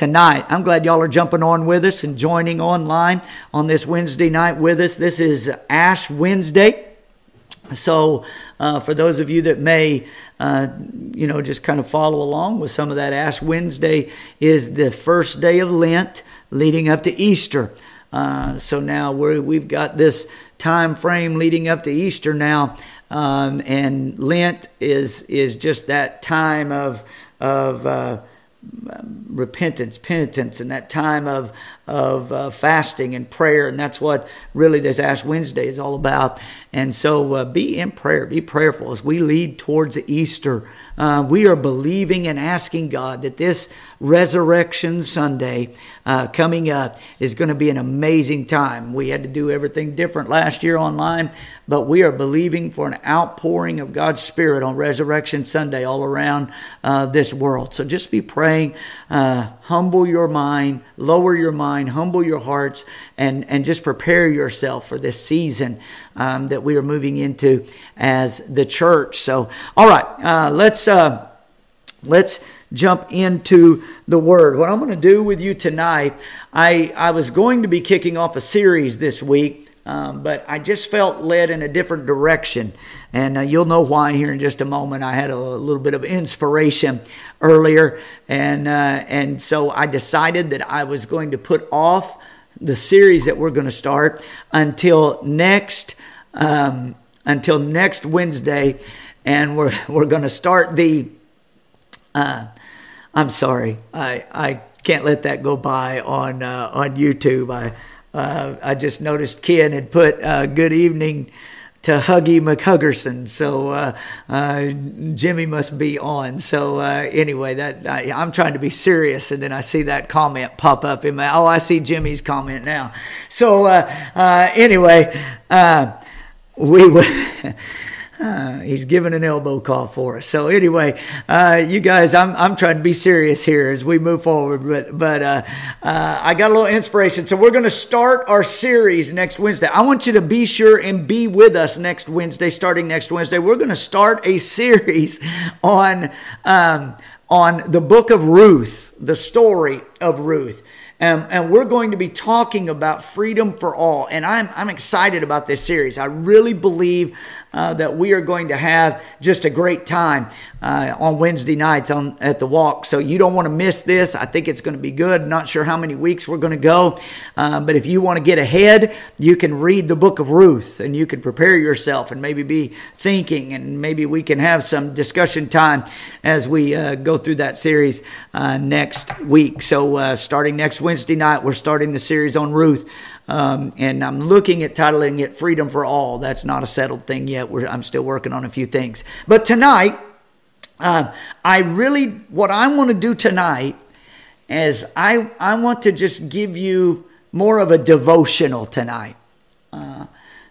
tonight. I'm glad y'all are jumping on with us and joining online on this Wednesday night with us. This is Ash Wednesday. So, uh, for those of you that may, uh, you know, just kind of follow along with some of that, Ash Wednesday is the first day of Lent leading up to Easter. Uh, so now we're, we've got this time frame leading up to Easter now, um, and Lent is is just that time of of uh, repentance, penitence, and that time of of uh, fasting and prayer, and that's what really this Ash Wednesday is all about. And so, uh, be in prayer, be prayerful as we lead towards Easter. Uh, we are believing and asking God that this Resurrection Sunday uh, coming up is going to be an amazing time. We had to do everything different last year online, but we are believing for an outpouring of God's Spirit on Resurrection Sunday all around uh, this world. So just be praying, uh, humble your mind, lower your mind, humble your hearts, and, and just prepare yourself for this season um, that we are moving into as the church. So, all right, uh, let's uh, let's jump into the word. What I'm going to do with you tonight, I I was going to be kicking off a series this week. Um, but I just felt led in a different direction. And uh, you'll know why here in just a moment. I had a, little bit of inspiration earlier. And, uh, and so I decided that I was going to put off the series that we're going to start until next um, until next Wednesday, and we're we're going to start the. Uh, I'm sorry, I I can't let that go by on uh, on YouTube. I uh, I just noticed Ken had put uh, "Good evening." to Huggy McHuggerson. So uh, uh, Jimmy must be on. So uh, anyway, that I, am trying to be serious, and then I see that comment pop up in my. Oh, I see Jimmy's comment now. So uh, uh, anyway, uh, we would. Uh, he's giving an elbow call for us. So anyway, uh, you guys, I'm, I'm trying to be serious here as we move forward, but but uh, uh I got a little inspiration. So we're going to start our series next Wednesday. I want you to be sure and be with us next Wednesday. Starting next Wednesday, we're going to start a series on um, on the book of Ruth, the story of Ruth. Um, and we're going to be talking about freedom for all. And I'm, I'm excited about this series. I really believe uh, that we are going to have just a great time uh, on Wednesday nights on at the walk. So you don't want to miss this. I think it's going to be good. Not sure how many weeks we're going to go, uh, but if you want to get ahead, you can read the book of Ruth and you can prepare yourself and maybe be thinking, and maybe we can have some discussion time as we uh, go through that series uh, next week. So uh, starting next Wednesday night, we're starting the series on Ruth. Um, and I'm looking at titling it Freedom for All. That's not a settled thing yet. We're, I'm still working on a few things. But tonight, uh, I really, what I want to do tonight is I, I want to just give you more of a devotional tonight.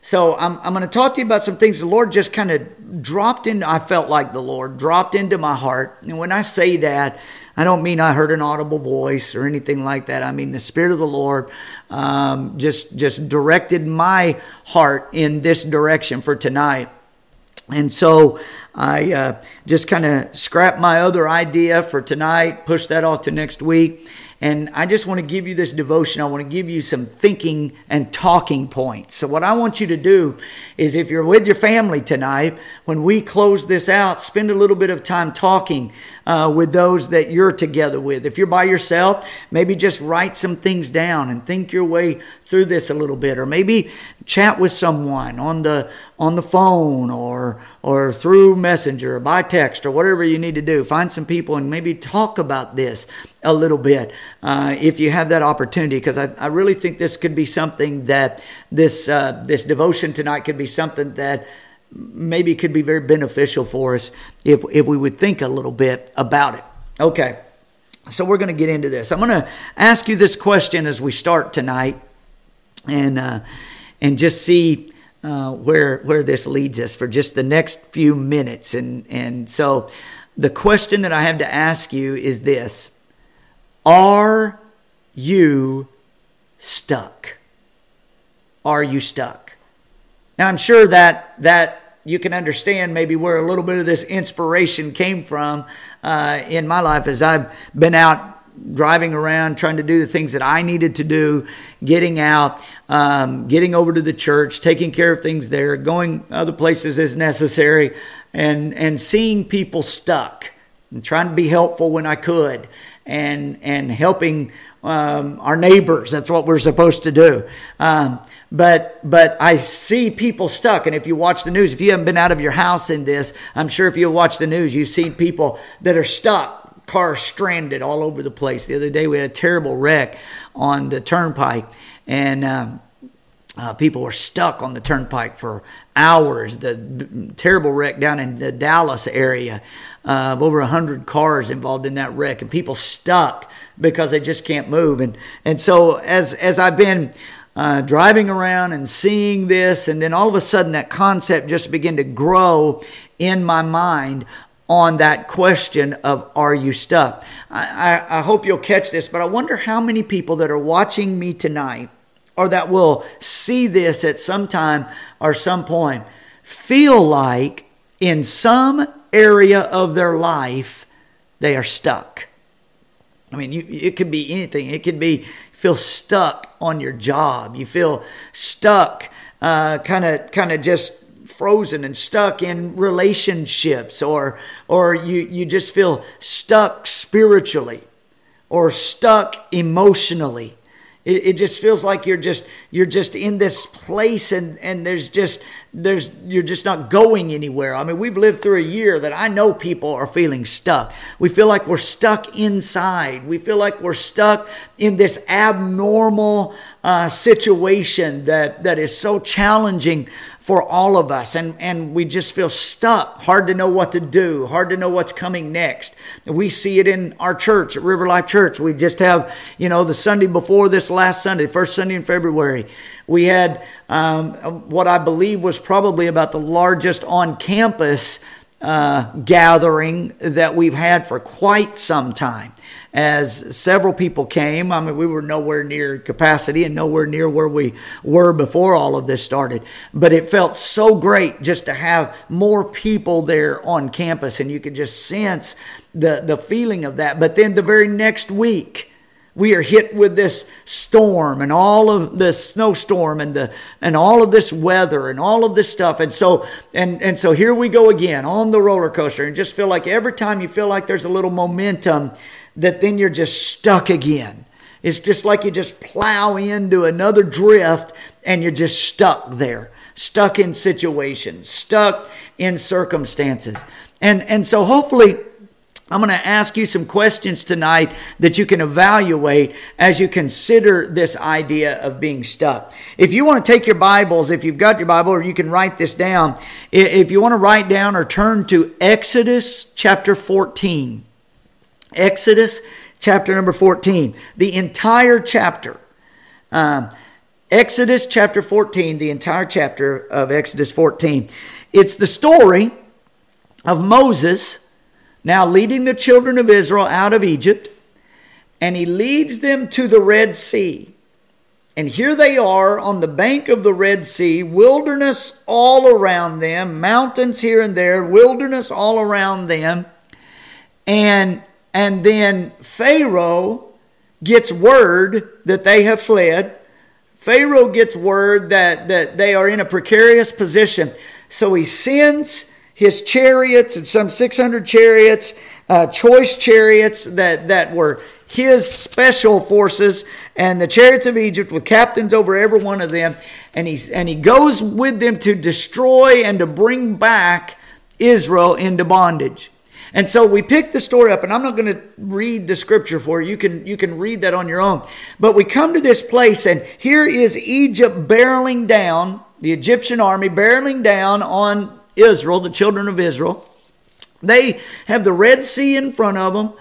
So I'm, I'm going to talk to you about some things the Lord just kind of dropped in. I felt like the Lord dropped into my heart. And when I say that, I don't mean I heard an audible voice or anything like that. I mean the Spirit of the Lord um, just just directed my heart in this direction for tonight. And so I uh, just kind of scrapped my other idea for tonight, pushed that off to next week. And I just want to give you this devotion. I want to give you some thinking and talking points. So, what I want you to do is if you're with your family tonight, when we close this out, spend a little bit of time talking uh, with those that you're together with. If you're by yourself, maybe just write some things down and think your way through this a little bit, or maybe chat with someone on the on the phone or or through messenger or by text or whatever you need to do. Find some people and maybe talk about this a little bit uh, if you have that opportunity, because I, I really think this could be something that this uh, this devotion tonight could be something that maybe could be very beneficial for us if, if we would think a little bit about it. Okay, so we're going to get into this. I'm going to ask you this question as we start tonight and, uh, and just see uh, where, where this leads us for just the next few minutes. And, and so the question that I have to ask you is this Are you stuck? Are you stuck? Now, I'm sure that that you can understand maybe where a little bit of this inspiration came from uh, in my life as I've been out driving around trying to do the things that I needed to do, getting out, um, getting over to the church, taking care of things there, going other places as necessary, and and seeing people stuck and trying to be helpful when I could, and and helping um, our neighbors. That's what we're supposed to do. Um, but but I see people stuck, and if you watch the news, if you haven't been out of your house in this, I'm sure if you watch the news, you've seen people that are stuck, cars stranded all over the place. The other day we had a terrible wreck on the turnpike, and. Um, uh, people were stuck on the turnpike for hours. The terrible wreck down in the Dallas area uh, of over 100 cars involved in that wreck, and people stuck because they just can't move. And, and so, as, as I've been uh, driving around and seeing this, and then all of a sudden that concept just began to grow in my mind on that question of are you stuck? I, I, hope you'll catch this, but I wonder how many people that are watching me tonight or that will see this at some time or some point feel like in some area of their life they are stuck. I mean, you, it could be anything. It could be feel stuck on your job. You feel stuck, kind of, kind of just frozen and stuck in relationships, or, or you, you just feel stuck spiritually, or stuck emotionally it, it just feels like you're just you're just in this place and and there's just there's you're just not going anywhere. I mean, we've lived through a year that I know people are feeling stuck. We feel like we're stuck inside. We feel like we're stuck in this abnormal uh, situation that that is so challenging for all of us. And and we just feel stuck. Hard to know what to do. Hard to know what's coming next. We see it in our church at river life church. We just have you know the sunday before this last sunday first sunday in february. We had um, what i believe was probably about the largest on campus uh, gathering that we've had for quite some time as several people came. I mean, we were nowhere near capacity and nowhere near where we were before all of this started. But it felt so great just to have more people there on campus, and you could just sense the, the feeling of that. But then the very next week, we are hit with this storm and all of this snowstorm and the and all of this weather and all of this stuff and so and and so here we go again on the roller coaster and just feel like every time you feel like there's a little momentum that then you're just stuck again. It's just like you just plow into another drift and you're just stuck there, stuck in situations, stuck in circumstances. And, and so hopefully, I'm going to ask you some questions tonight that you can evaluate as you consider this idea of being stuck. If you want to take your Bibles, if you've got your Bible, or you can write this down, if you want to write down or turn to Exodus chapter 14. Exodus chapter number 14, the entire chapter. Um, Exodus chapter 14, the entire chapter of Exodus 14. It's the story of Moses now leading the children of Israel out of Egypt, and he leads them to the Red Sea. And here they are on the bank of the Red Sea, wilderness all around them, mountains here and there, wilderness all around them. And and then Pharaoh gets word that they have fled. Pharaoh gets word that, that they are in a precarious position. So he sends his chariots and some 600 chariots, uh, choice chariots that, that were his special forces and the chariots of Egypt with captains over every one of them. And, he's, and he goes with them to destroy and to bring back Israel into bondage. And so we pick the story up, and I'm not going to read the scripture for you. You can, you can read that on your own. But we come to this place, and here is Egypt barreling down, the Egyptian army barreling down on Israel, the children of Israel. They have the Red Sea in front of them,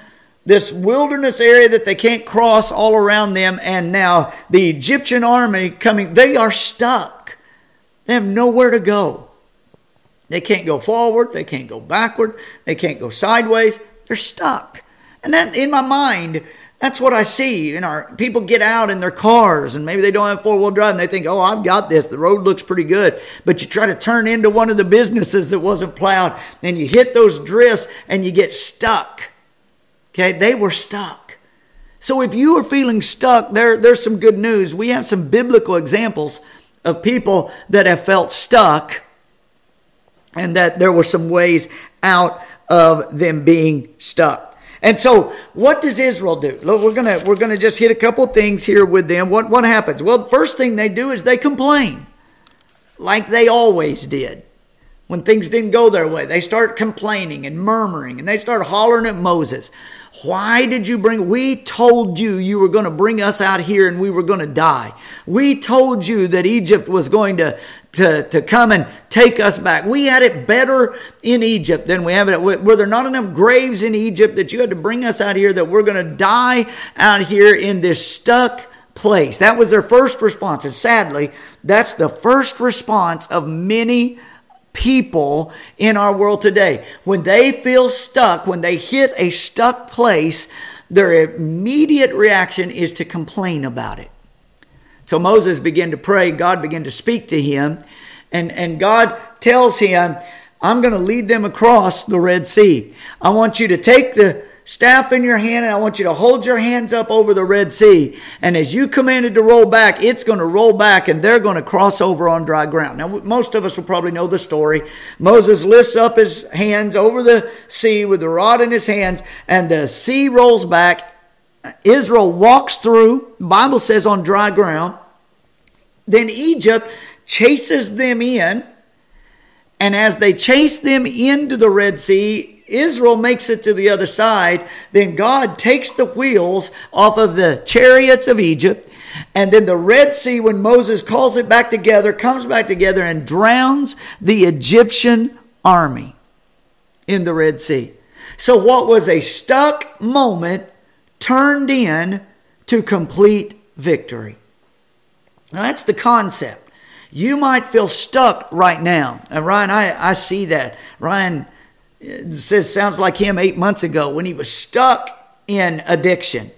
this wilderness area that they can't cross all around them, and now the Egyptian army coming, they are stuck. They have nowhere to go. They can't go forward, they can't go backward, they can't go sideways. They're stuck. And that in my mind, that's what I see. You know, people get out in their cars and maybe they don't have four wheel drive and they think, oh, I've got this. The road looks pretty good. But you try to turn into one of the businesses that wasn't plowed and you hit those drifts and you get stuck. Okay, they were stuck. So if you are feeling stuck, there, there's some good news. We have some biblical examples of people that have felt stuck and that there were some ways out of them being stuck. And so, what does Israel do? Look, we're gonna we're gonna just hit a couple things here with them. What what happens? Well, the first thing they do is they complain, like they always did when things didn't go their way. They start complaining and murmuring, and they start hollering at Moses. Why did you bring? We told you you were going to bring us out here and we were going to die. We told you that Egypt was going to, to, to come and take us back. We had it better in Egypt than we have it. Were there not enough graves in Egypt that you had to bring us out here that we're going to die out here in this stuck place? That was their first response. And sadly, that's the first response of many people in our world today. When they feel stuck, when they hit a stuck place, their immediate reaction is to complain about it. So Moses began to pray, God began to speak to him, and, and God tells him, I'm going to lead them across the Red Sea. I want you to take the staff in your hand, and I want you to hold your hands up over the Red Sea. And as you commanded to roll back, it's going to roll back, and they're going to cross over on dry ground. Now, most of us will probably know the story. Moses lifts up his hands over the sea with the rod in his hands, and the sea rolls back. Israel walks through, the Bible says on dry ground. Then Egypt chases them in. And as they chase them into the Red Sea, Israel makes it to the other side, then God takes the wheels off of the chariots of Egypt. And then the Red Sea, when Moses calls it back together, comes back together and drowns the Egyptian army in the Red Sea. So, what was a stuck moment turned in to complete victory. Now, that's the concept. You might feel stuck right now. And Ryan, I, I see that. Ryan uh, says sounds like him eight months ago when he was stuck in addiction,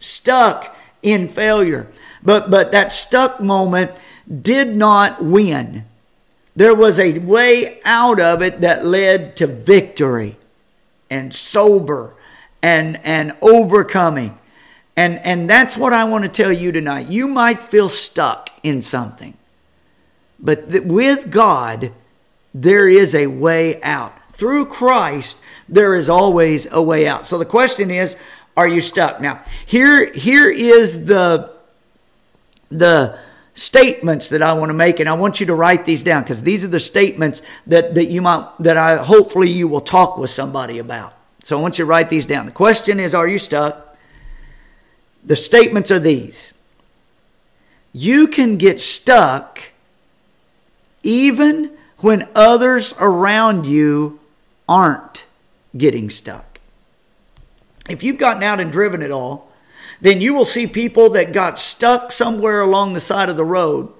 stuck in failure. But but that stuck moment did not win. There was a way out of it that led to victory and sober and and overcoming. And and that's what I want to tell you tonight. You might feel stuck in something. But th- with God there is a way out through Christ, there is always a way out. So the question is, are you stuck? Now, here, here is the, the statements that I want to make, and I want you to write these down because these are the statements that, that you might, that I hopefully you will talk with somebody about. So I want you to write these down. The question is, are you stuck? The statements are these. You can get stuck even when others around you aren't getting stuck. If you've gotten out and driven it all, then you will see people that got stuck somewhere along the side of the road.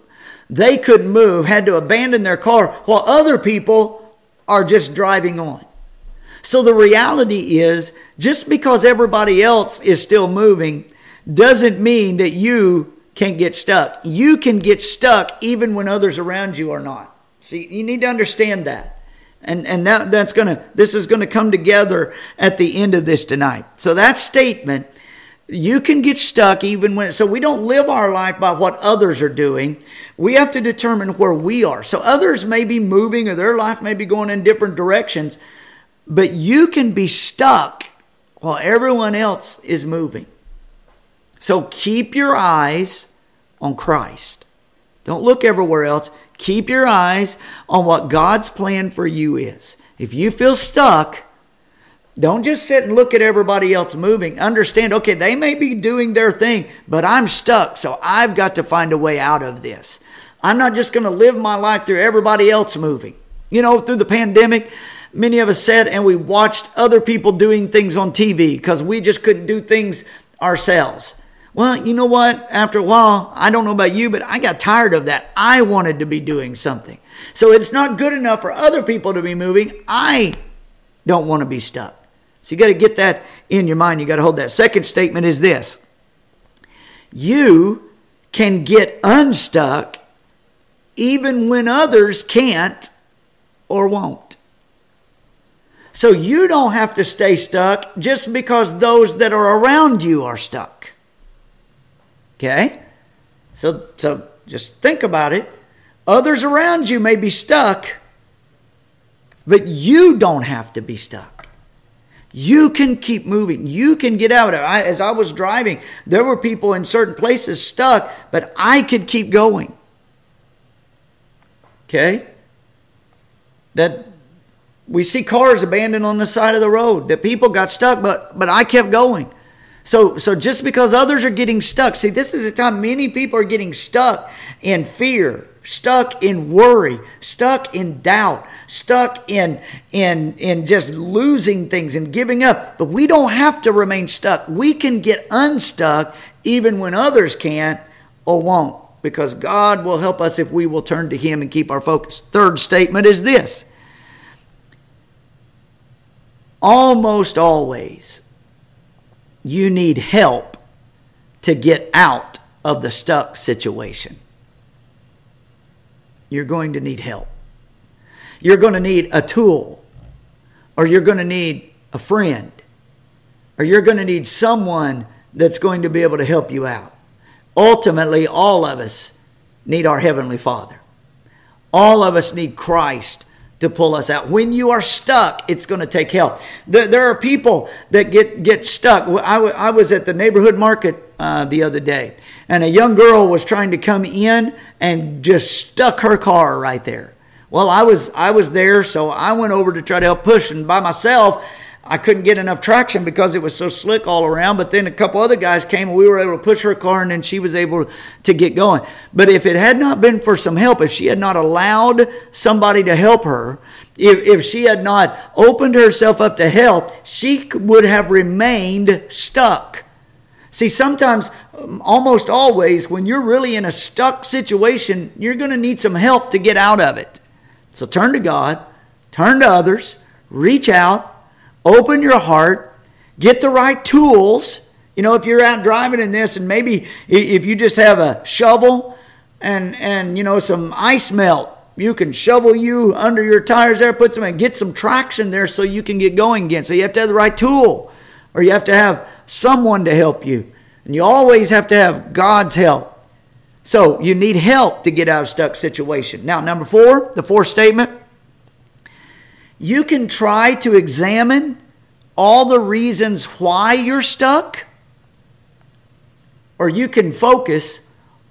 They couldn't move, had to abandon their car, while other people are just driving on. So the reality is, just because everybody else is still moving doesn't mean that you can't get stuck. You can get stuck even when others around you are not. See, you need to understand that. And, and that, that's gonna, this is gonna come together at the end of this tonight. So that statement, you can get stuck even when, so we don't live our life by what others are doing. We have to determine where we are. So others may be moving or their life may be going in different directions, but you can be stuck while everyone else is moving. So keep your eyes on Christ. Don't look everywhere else. Keep your eyes on what God's plan for you is. If you feel stuck, don't just sit and look at everybody else moving. Understand, okay, they may be doing their thing, but I'm stuck, so I've got to find a way out of this. I'm not just going to live my life through everybody else moving. You know, through the pandemic, many of us said, and we watched other people doing things on TV because we just couldn't do things ourselves. Well, you know what? After a while, I don't know about you, but I got tired of that. I wanted to be doing something. So it's not good enough for other people to be moving. I don't want to be stuck. So you got to get that in your mind. You got to hold that. Second statement is this you can get unstuck even when others can't or won't. So you don't have to stay stuck just because those that are around you are stuck. Okay? So, so just think about it. Others around you may be stuck, but you don't have to be stuck. You can keep moving. You can get out. of I, as I was driving, there were people in certain places stuck, but I could keep going. Okay? That we see cars abandoned on the side of the road, that people got stuck, but but I kept going. So, so just because others are getting stuck, see, this is the time many people are getting stuck in fear, stuck in worry, stuck in doubt, stuck in in in just losing things and giving up. But we don't have to remain stuck. We can get unstuck even when others can't or won't, because God will help us if we will turn to Him and keep our focus. Third statement is this. Almost always you need help to get out of the stuck situation. You're going to need help. You're going to need a tool, or you're going to need a friend, or you're going to need someone that's going to be able to help you out. Ultimately, all of us need our Heavenly Father. All of us need Christ to pull us out. When you are stuck, it's going to take help. There, there are people that get, get stuck. I, w- I was at the neighborhood market uh, the other day, and a young girl was trying to come in and just stuck her car right there. Well, I was I was there, so I went over to try to help push, and by myself, I couldn't get enough traction because it was so slick all around. But then a couple other guys came and we were able to push her car and then she was able to get going. But if it had not been for some help, if she had not allowed somebody to help her, if, if she had not opened herself up to help, she would have remained stuck. See, sometimes, um, almost always, when you're really in a stuck situation, you're going to need some help to get out of it. So turn to God, turn to others, reach out, open your heart, get the right tools. You know, if you're out driving in this, and maybe if you just have a shovel and and you know some ice melt, you can shovel you under your tires there, put some and get some traction there so you can get going again. So you have to have the right tool, or you have to have someone to help you, and you always have to have God's help. So you need help to get out of stuck situation. Now, number four, the fourth statement you can try to examine all the reasons why you're stuck, or you can focus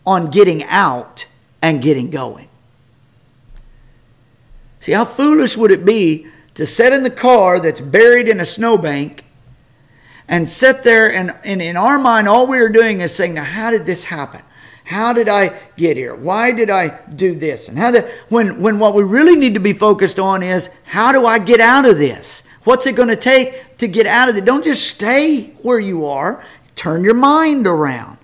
on getting out and getting going. See, how foolish would it be to sit in the car that's buried in a snowbank and sit there and, and in our mind, all we are doing is saying, Now, how did this happen? How did I get here? Why did I do this? And how did, when, when what we really need to be focused on is how do I get out of this? What's it going to take to get out of it? Don't just stay where you are. Turn your mind around.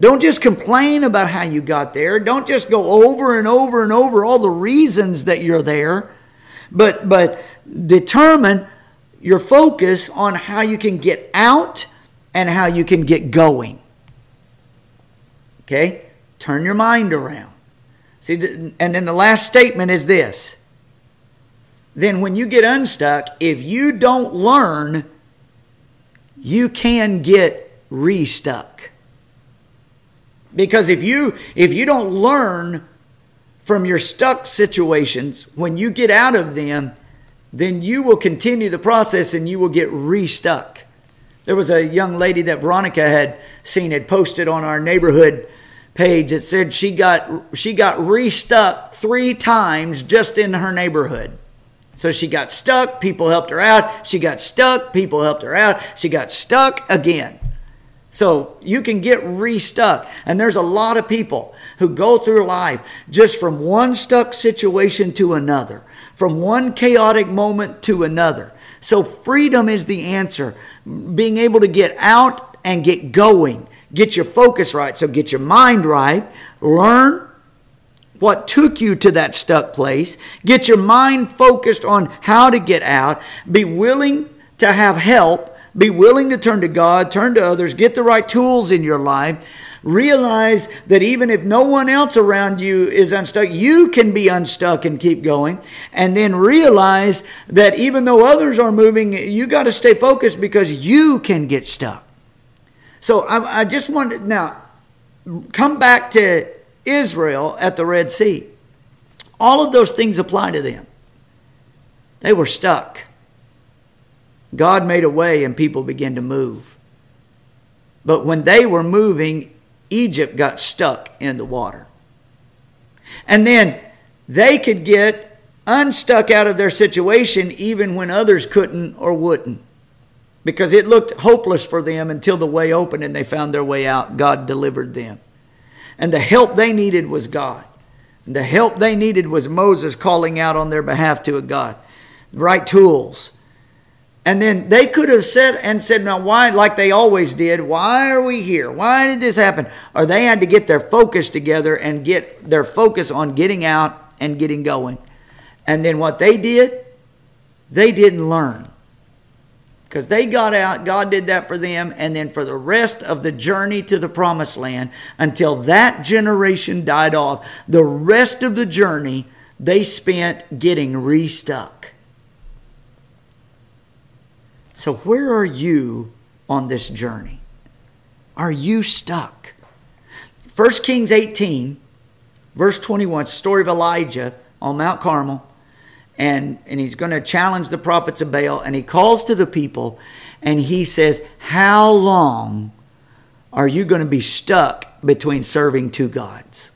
Don't just complain about how you got there. Don't just go over and over and over all the reasons that you're there. But but determine your focus on how you can get out and how you can get going. Okay? Turn your mind around. See, the, and then the last statement is this. Then, when you get unstuck, if you don't learn, you can get restuck. Because if you if you don't learn from your stuck situations, when you get out of them, then you will continue the process and you will get restuck. There was a young lady that Veronica had seen had posted on our neighborhood page that said she got she got restuck three times just in her neighborhood. So she got stuck, people helped her out. She got stuck, people helped her out. She got stuck again. So you can get restuck. And there's a lot of people who go through life just from one stuck situation to another, from one chaotic moment to another. So freedom is the answer. Being able to get out and get going Get your focus right. So get your mind right. Learn what took you to that stuck place. Get your mind focused on how to get out. Be willing to have help. Be willing to turn to God, turn to others, get the right tools in your life. Realize that even if no one else around you is unstuck, you can be unstuck and keep going. And then realize that even though others are moving, you got to stay focused because you can get stuck. So I, I just wanted now, come back to Israel at the Red Sea. All of those things apply to them. They were stuck. God made a way and people began to move. But when they were moving, Egypt got stuck in the water. And then they could get unstuck out of their situation even when others couldn't or wouldn't. Because it looked hopeless for them until the way opened and they found their way out. God delivered them. And the help they needed was God. And the help they needed was Moses calling out on their behalf to a God. The right tools. And then they could have said and said, now why, like they always did, why are we here? Why did this happen? Or they had to get their focus together and get their focus on getting out and getting going. And then what they did, they didn't learn. Because they got out, God did that for them, and then for the rest of the journey to the promised land, until that generation died off, the rest of the journey they spent getting restuck. So, where are you on this journey? Are you stuck? 1 Kings 18, verse 21, story of Elijah on Mount Carmel and, and he's going to challenge the prophets of Baal. And he calls to the people and he says, How long are you going to be stuck between serving two gods?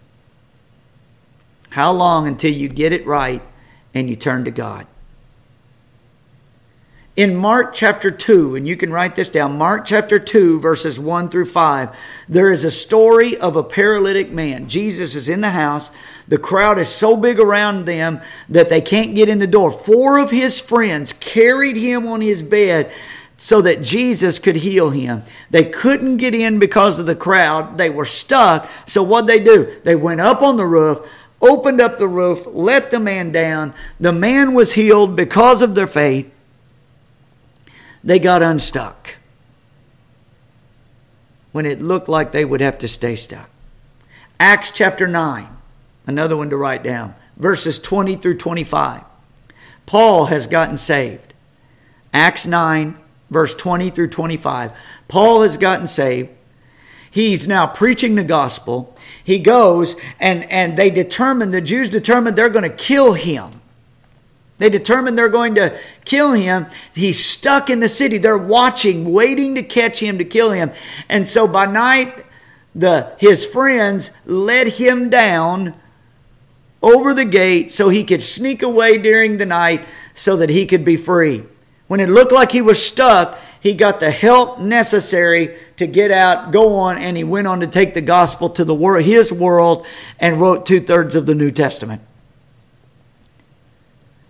How long until you get it right and you turn to God? In Mark chapter 2, and you can write this down, Mark chapter 2, verses 1 through 5, there is a story of a paralytic man. Jesus is in the house. The crowd is so big around them that they can't get in the door. Four of his friends carried him on his bed so that Jesus could heal him. They couldn't get in because of the crowd. They were stuck. So what they do? They went up on the roof, opened up the roof, let the man down. The man was healed because of their faith they got unstuck when it looked like they would have to stay stuck. Acts chapter 9, another one to write down, verses 20 through 25. Paul has gotten saved. Acts 9, verse 20 through 25. Paul has gotten saved. He's now preaching the gospel. He goes and, and they determine, the Jews determine they're going to kill him. They determine they're going to kill him. He's stuck in the city. They're watching, waiting to catch him to kill him. And so by night, the his friends let him down over the gate so he could sneak away during the night so that he could be free. When it looked like he was stuck, he got the help necessary to get out, go on, and he went on to take the gospel to the world, his world, and wrote two thirds of the New Testament.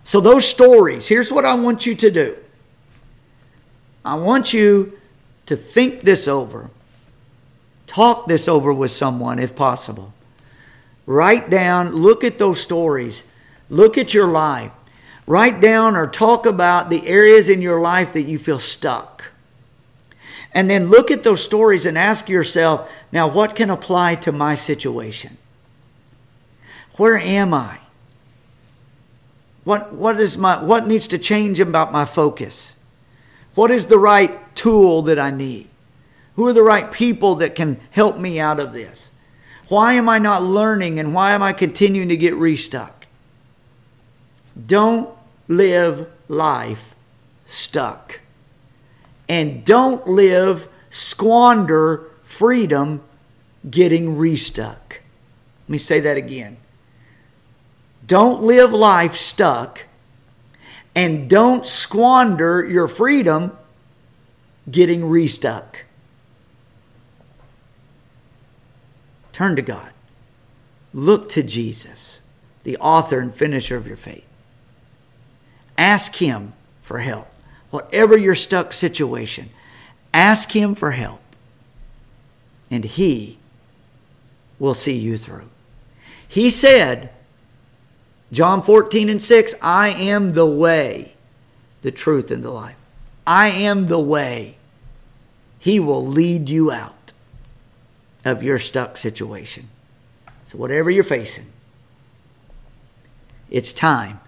So, those stories, here's what I want you to do I want you to think this over, talk this over with someone if possible. Write down, look at those stories, look at your life. Write down or talk about the areas in your life that you feel stuck. And then look at those stories and ask yourself, now what can apply to my situation? Where am I? What, what, is my, what needs to change about my focus? What is the right tool that I need? Who are the right people that can help me out of this? Why am I not learning and why am I continuing to get restuck? Don't live life stuck. And don't live, squander freedom getting restuck. Let me say that again. Don't live life stuck and don't squander your freedom getting restuck. Turn to God. Look to Jesus, the author and finisher of your faith. Ask Him for help. Whatever your stuck situation, ask Him for help, and He will see you through. He said, John 14 and 6 I am the way, the truth, and the life. I am the way. He will lead you out of your stuck situation. So, whatever you're facing, it's time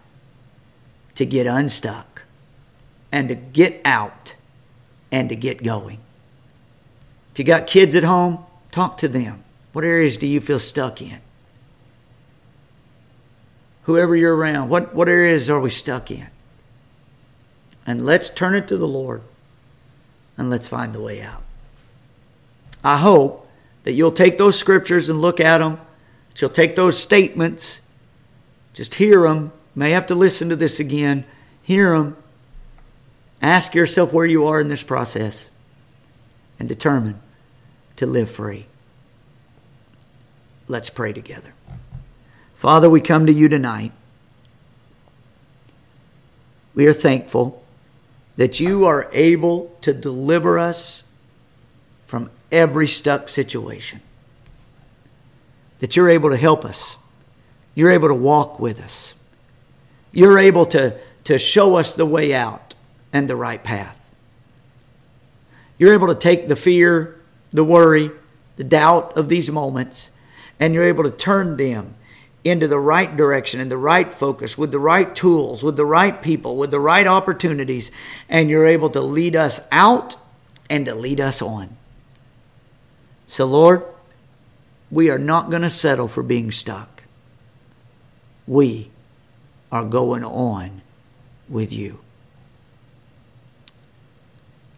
to get unstuck and to get out and to get going. If you got kids at home, talk to them. What areas do you feel stuck in? Whoever you're around, what, what areas are we stuck in? And let's turn it to the Lord and let's find the way out. I hope that you'll take those scriptures and look at them. That you'll take those statements, just hear them. May have to listen to this again. Hear them. Ask yourself where you are in this process and determine to live free. Let's pray together. Father, we come to you tonight. We are thankful that you are able to deliver us from every stuck situation. That you're able to help us. You're able to walk with us. You're able to, to show us the way out and the right path. You're able to take the fear, the worry, the doubt of these moments, and you're able to turn them into the right direction and the right focus with the right tools, with the right people, with the right opportunities, and you're able to lead us out and to lead us on. So, Lord, we are not going to settle for being stuck. We are going on with you.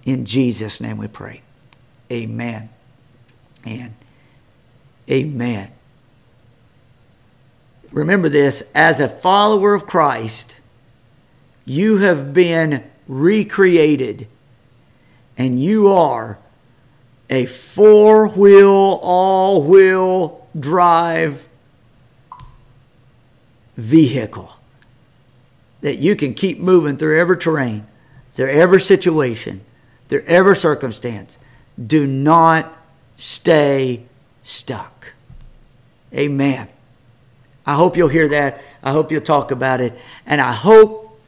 In Jesus' name we pray. Amen. And amen. Remember this as a follower of Christ, you have been recreated and you are a four wheel, all wheel drive vehicle that you can keep moving through every terrain, through every situation through every circumstance. Do not stay stuck. Amen. I hope you'll hear that. I hope you'll talk about it. And I hope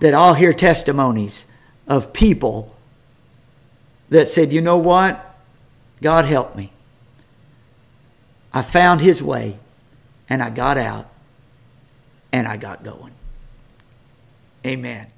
that I'll hear testimonies of people that said, you know what? God helped me. I found his way and I got out and I got going. Amen.